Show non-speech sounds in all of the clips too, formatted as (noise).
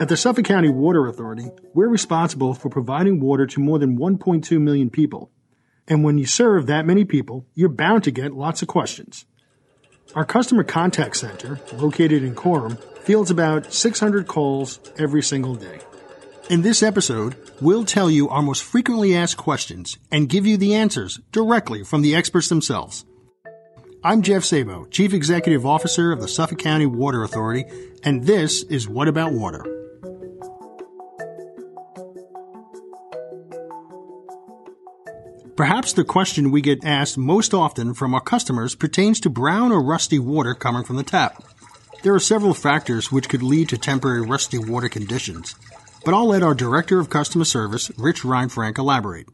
At the Suffolk County Water Authority, we're responsible for providing water to more than 1.2 million people. And when you serve that many people, you're bound to get lots of questions. Our customer contact center, located in Coram, fields about 600 calls every single day. In this episode, we'll tell you our most frequently asked questions and give you the answers directly from the experts themselves. I'm Jeff Szabo, Chief Executive Officer of the Suffolk County Water Authority, and this is What About Water? Perhaps the question we get asked most often from our customers pertains to brown or rusty water coming from the tap. There are several factors which could lead to temporary rusty water conditions, but I'll let our Director of Customer Service, Rich Reinfrank, elaborate.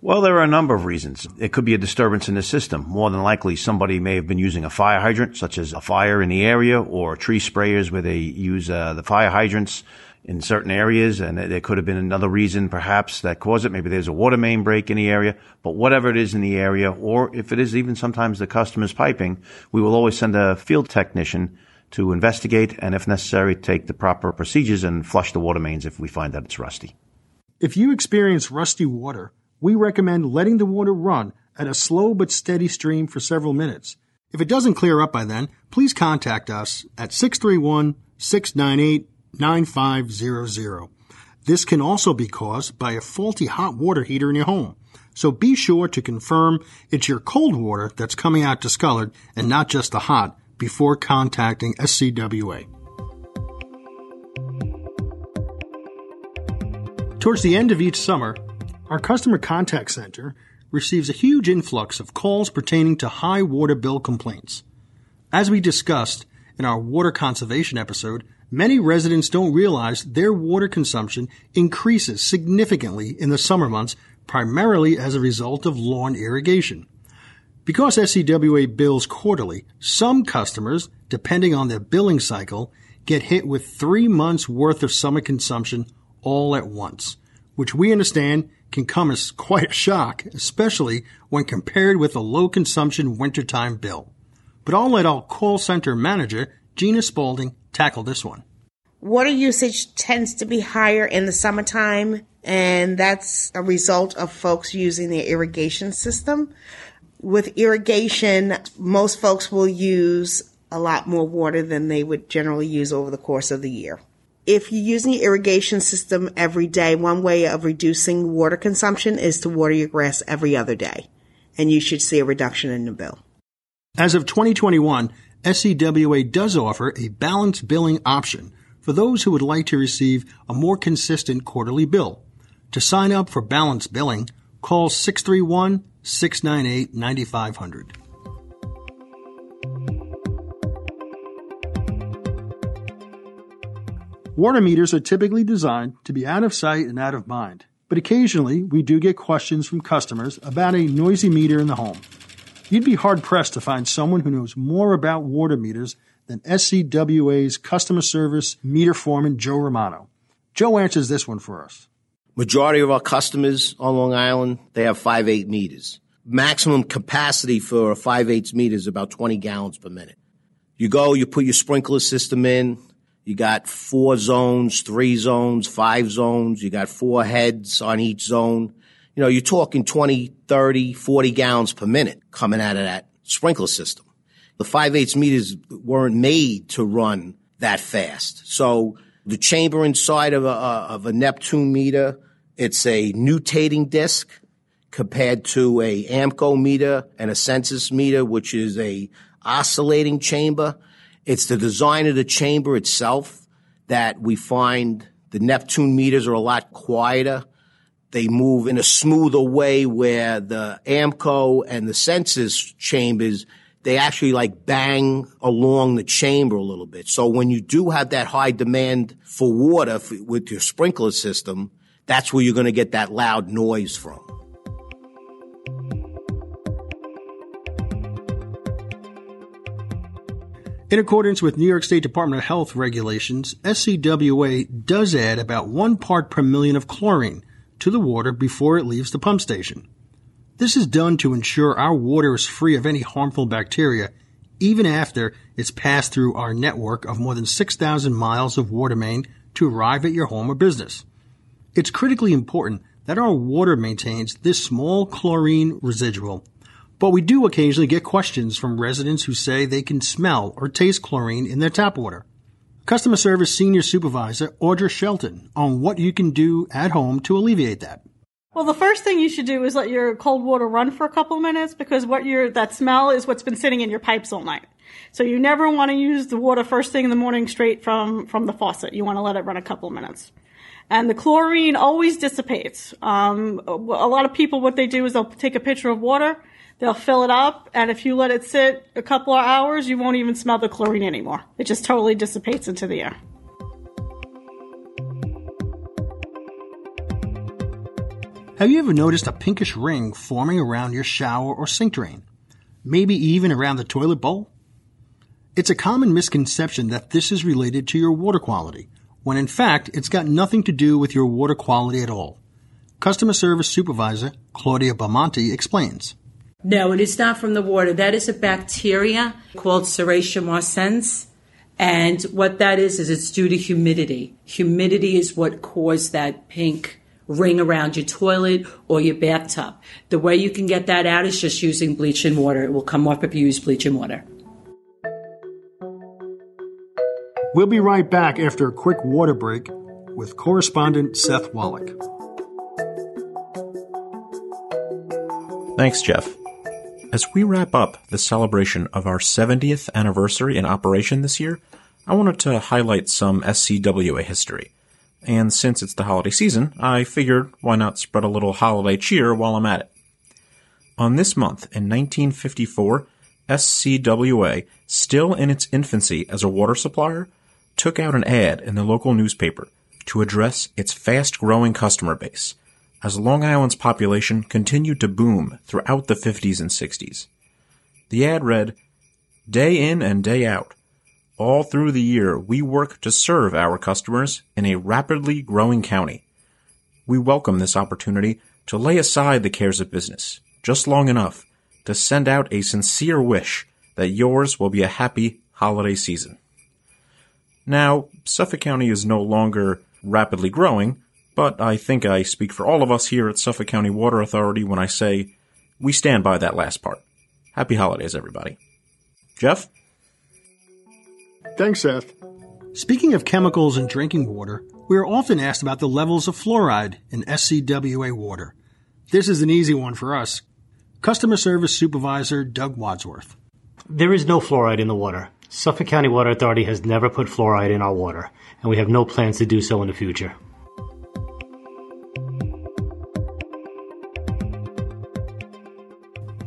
Well, there are a number of reasons. It could be a disturbance in the system. More than likely, somebody may have been using a fire hydrant, such as a fire in the area, or tree sprayers where they use uh, the fire hydrants in certain areas. And there could have been another reason, perhaps, that caused it. Maybe there's a water main break in the area. But whatever it is in the area, or if it is even sometimes the customer's piping, we will always send a field technician to investigate and, if necessary, take the proper procedures and flush the water mains if we find that it's rusty. If you experience rusty water, we recommend letting the water run at a slow but steady stream for several minutes. If it doesn't clear up by then, please contact us at 631 698 9500. This can also be caused by a faulty hot water heater in your home. So be sure to confirm it's your cold water that's coming out discolored and not just the hot before contacting SCWA. Towards the end of each summer, our customer contact center receives a huge influx of calls pertaining to high water bill complaints. As we discussed in our water conservation episode, many residents don't realize their water consumption increases significantly in the summer months primarily as a result of lawn irrigation. Because SCWA bills quarterly, some customers, depending on their billing cycle, get hit with three months worth of summer consumption all at once, which we understand can come as quite a shock, especially when compared with a low consumption wintertime bill. But I'll let our call center manager, Gina Spalding, tackle this one. Water usage tends to be higher in the summertime, and that's a result of folks using the irrigation system. With irrigation, most folks will use a lot more water than they would generally use over the course of the year if you're using your irrigation system every day, one way of reducing water consumption is to water your grass every other day. And you should see a reduction in the bill. As of 2021, SCWA does offer a balanced billing option for those who would like to receive a more consistent quarterly bill. To sign up for balanced billing, call 631 698 9500. Water meters are typically designed to be out of sight and out of mind, but occasionally we do get questions from customers about a noisy meter in the home. You'd be hard pressed to find someone who knows more about water meters than SCWA's customer service meter foreman Joe Romano. Joe answers this one for us. Majority of our customers on Long Island, they have 5.8 meters. Maximum capacity for a 5.8 meter is about 20 gallons per minute. You go, you put your sprinkler system in, you got four zones, three zones, five zones. You got four heads on each zone. You know, you're talking 20, 30, 40 gallons per minute coming out of that sprinkler system. The 5 8 meters weren't made to run that fast. So the chamber inside of a, of a Neptune meter, it's a nutating disc compared to a AMCO meter and a Sensus meter, which is a oscillating chamber. It's the design of the chamber itself that we find the Neptune meters are a lot quieter. They move in a smoother way where the AMCO and the Sensus chambers, they actually like bang along the chamber a little bit. So when you do have that high demand for water with your sprinkler system, that's where you're going to get that loud noise from. In accordance with New York State Department of Health regulations, SCWA does add about one part per million of chlorine to the water before it leaves the pump station. This is done to ensure our water is free of any harmful bacteria even after it's passed through our network of more than 6,000 miles of water main to arrive at your home or business. It's critically important that our water maintains this small chlorine residual, but we do occasionally get questions from residents who say they can smell or taste chlorine in their tap water. Customer Service Senior Supervisor Audra Shelton on what you can do at home to alleviate that. Well, the first thing you should do is let your cold water run for a couple of minutes because what your that smell is what's been sitting in your pipes all night. So you never want to use the water first thing in the morning straight from from the faucet. You want to let it run a couple of minutes. And the chlorine always dissipates. Um, a lot of people, what they do is they'll take a pitcher of water, they'll fill it up, and if you let it sit a couple of hours, you won't even smell the chlorine anymore. It just totally dissipates into the air. Have you ever noticed a pinkish ring forming around your shower or sink drain? Maybe even around the toilet bowl? It's a common misconception that this is related to your water quality, when in fact it's got nothing to do with your water quality at all. Customer Service Supervisor Claudia Bamonte explains. No, it is not from the water. That is a bacteria called Serratia marcescens. And what that is, is it's due to humidity. Humidity is what caused that pink ring around your toilet or your bathtub. The way you can get that out is just using bleach and water. It will come off if you use bleach and water. We'll be right back after a quick water break with correspondent Seth Wallach. Thanks, Jeff. As we wrap up the celebration of our 70th anniversary in operation this year, I wanted to highlight some SCWA history. And since it's the holiday season, I figured why not spread a little holiday cheer while I'm at it. On this month in 1954, SCWA, still in its infancy as a water supplier, took out an ad in the local newspaper to address its fast growing customer base as Long Island's population continued to boom throughout the 50s and 60s. The ad read, Day in and day out, all through the year we work to serve our customers in a rapidly growing county. We welcome this opportunity to lay aside the cares of business just long enough to send out a sincere wish that yours will be a happy holiday season. Now, Suffolk County is no longer rapidly growing, but I think I speak for all of us here at Suffolk County Water Authority when I say we stand by that last part. Happy holidays, everybody. Jeff? Thanks, Seth. Speaking of chemicals in drinking water, we are often asked about the levels of fluoride in SCWA water. This is an easy one for us. Customer Service Supervisor Doug Wadsworth. There is no fluoride in the water. Suffolk County Water Authority has never put fluoride in our water, and we have no plans to do so in the future.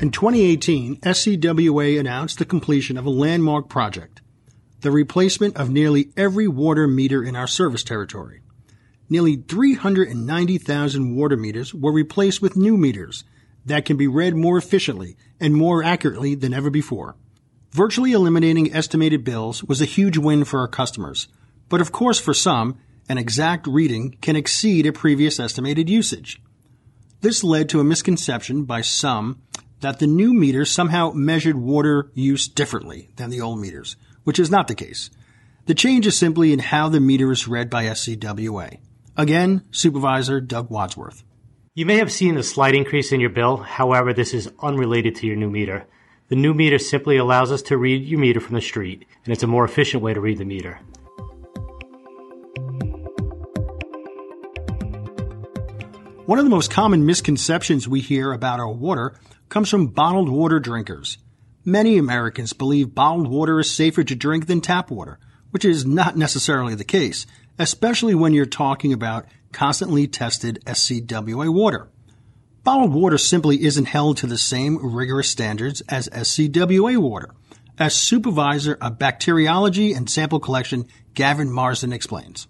In 2018, SCWA announced the completion of a landmark project the replacement of nearly every water meter in our service territory. Nearly 390,000 water meters were replaced with new meters that can be read more efficiently and more accurately than ever before. Virtually eliminating estimated bills was a huge win for our customers, but of course for some, an exact reading can exceed a previous estimated usage. This led to a misconception by some that the new meters somehow measured water use differently than the old meters, which is not the case. The change is simply in how the meter is read by SCWA. Again, Supervisor Doug Wadsworth. You may have seen a slight increase in your bill, however, this is unrelated to your new meter. The new meter simply allows us to read your meter from the street, and it's a more efficient way to read the meter. One of the most common misconceptions we hear about our water comes from bottled water drinkers. Many Americans believe bottled water is safer to drink than tap water, which is not necessarily the case, especially when you're talking about constantly tested SCWA water. Bottled water simply isn't held to the same rigorous standards as SCWA water, as Supervisor of Bacteriology and Sample Collection Gavin Marsden explains.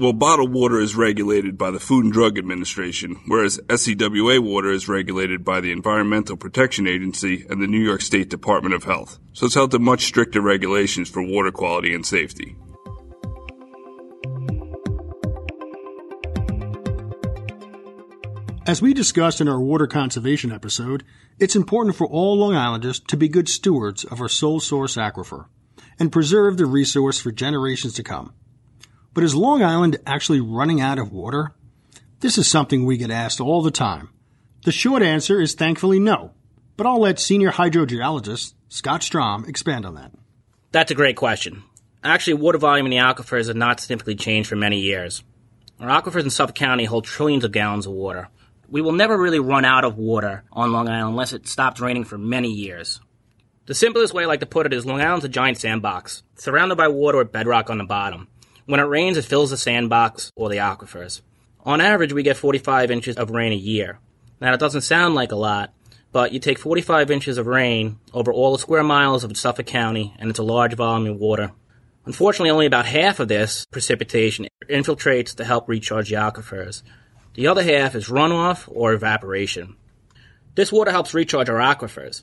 Well, bottled water is regulated by the Food and Drug Administration, whereas SCWA water is regulated by the Environmental Protection Agency and the New York State Department of Health. So it's held to much stricter regulations for water quality and safety. As we discussed in our water conservation episode, it's important for all Long Islanders to be good stewards of our sole source aquifer and preserve the resource for generations to come. But is Long Island actually running out of water? This is something we get asked all the time. The short answer is thankfully no, but I'll let senior hydrogeologist Scott Strom expand on that. That's a great question. Actually, water volume in the aquifers has not significantly changed for many years. Our aquifers in Suffolk County hold trillions of gallons of water. We will never really run out of water on Long Island unless it stops raining for many years. The simplest way I like to put it is Long Island's a giant sandbox, surrounded by water with bedrock on the bottom. When it rains, it fills the sandbox or the aquifers. On average, we get 45 inches of rain a year. Now, that doesn't sound like a lot, but you take 45 inches of rain over all the square miles of Suffolk County, and it's a large volume of water. Unfortunately, only about half of this precipitation infiltrates to help recharge the aquifers. The other half is runoff or evaporation. This water helps recharge our aquifers.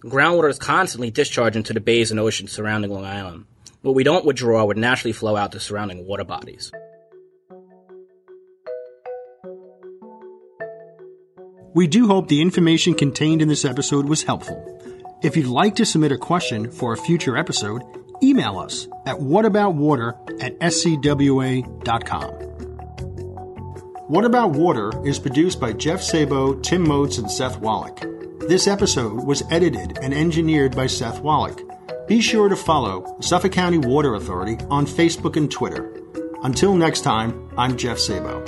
Groundwater is constantly discharged into the bays and oceans surrounding Long Island. What we don't withdraw would naturally flow out to surrounding water bodies. We do hope the information contained in this episode was helpful. If you'd like to submit a question for a future episode, email us at whataboutwater at scwa.com. What About Water is produced by Jeff Szabo, Tim Moats, and Seth Wallach. This episode was edited and engineered by Seth Wallach. Be sure to follow Suffolk County Water Authority on Facebook and Twitter. Until next time, I'm Jeff Szabo.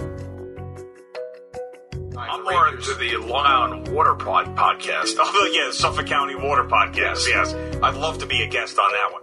I'm more into the Long Island Water Pod podcast. (laughs) Oh, yeah, Suffolk County Water Podcast. Yes, I'd love to be a guest on that one.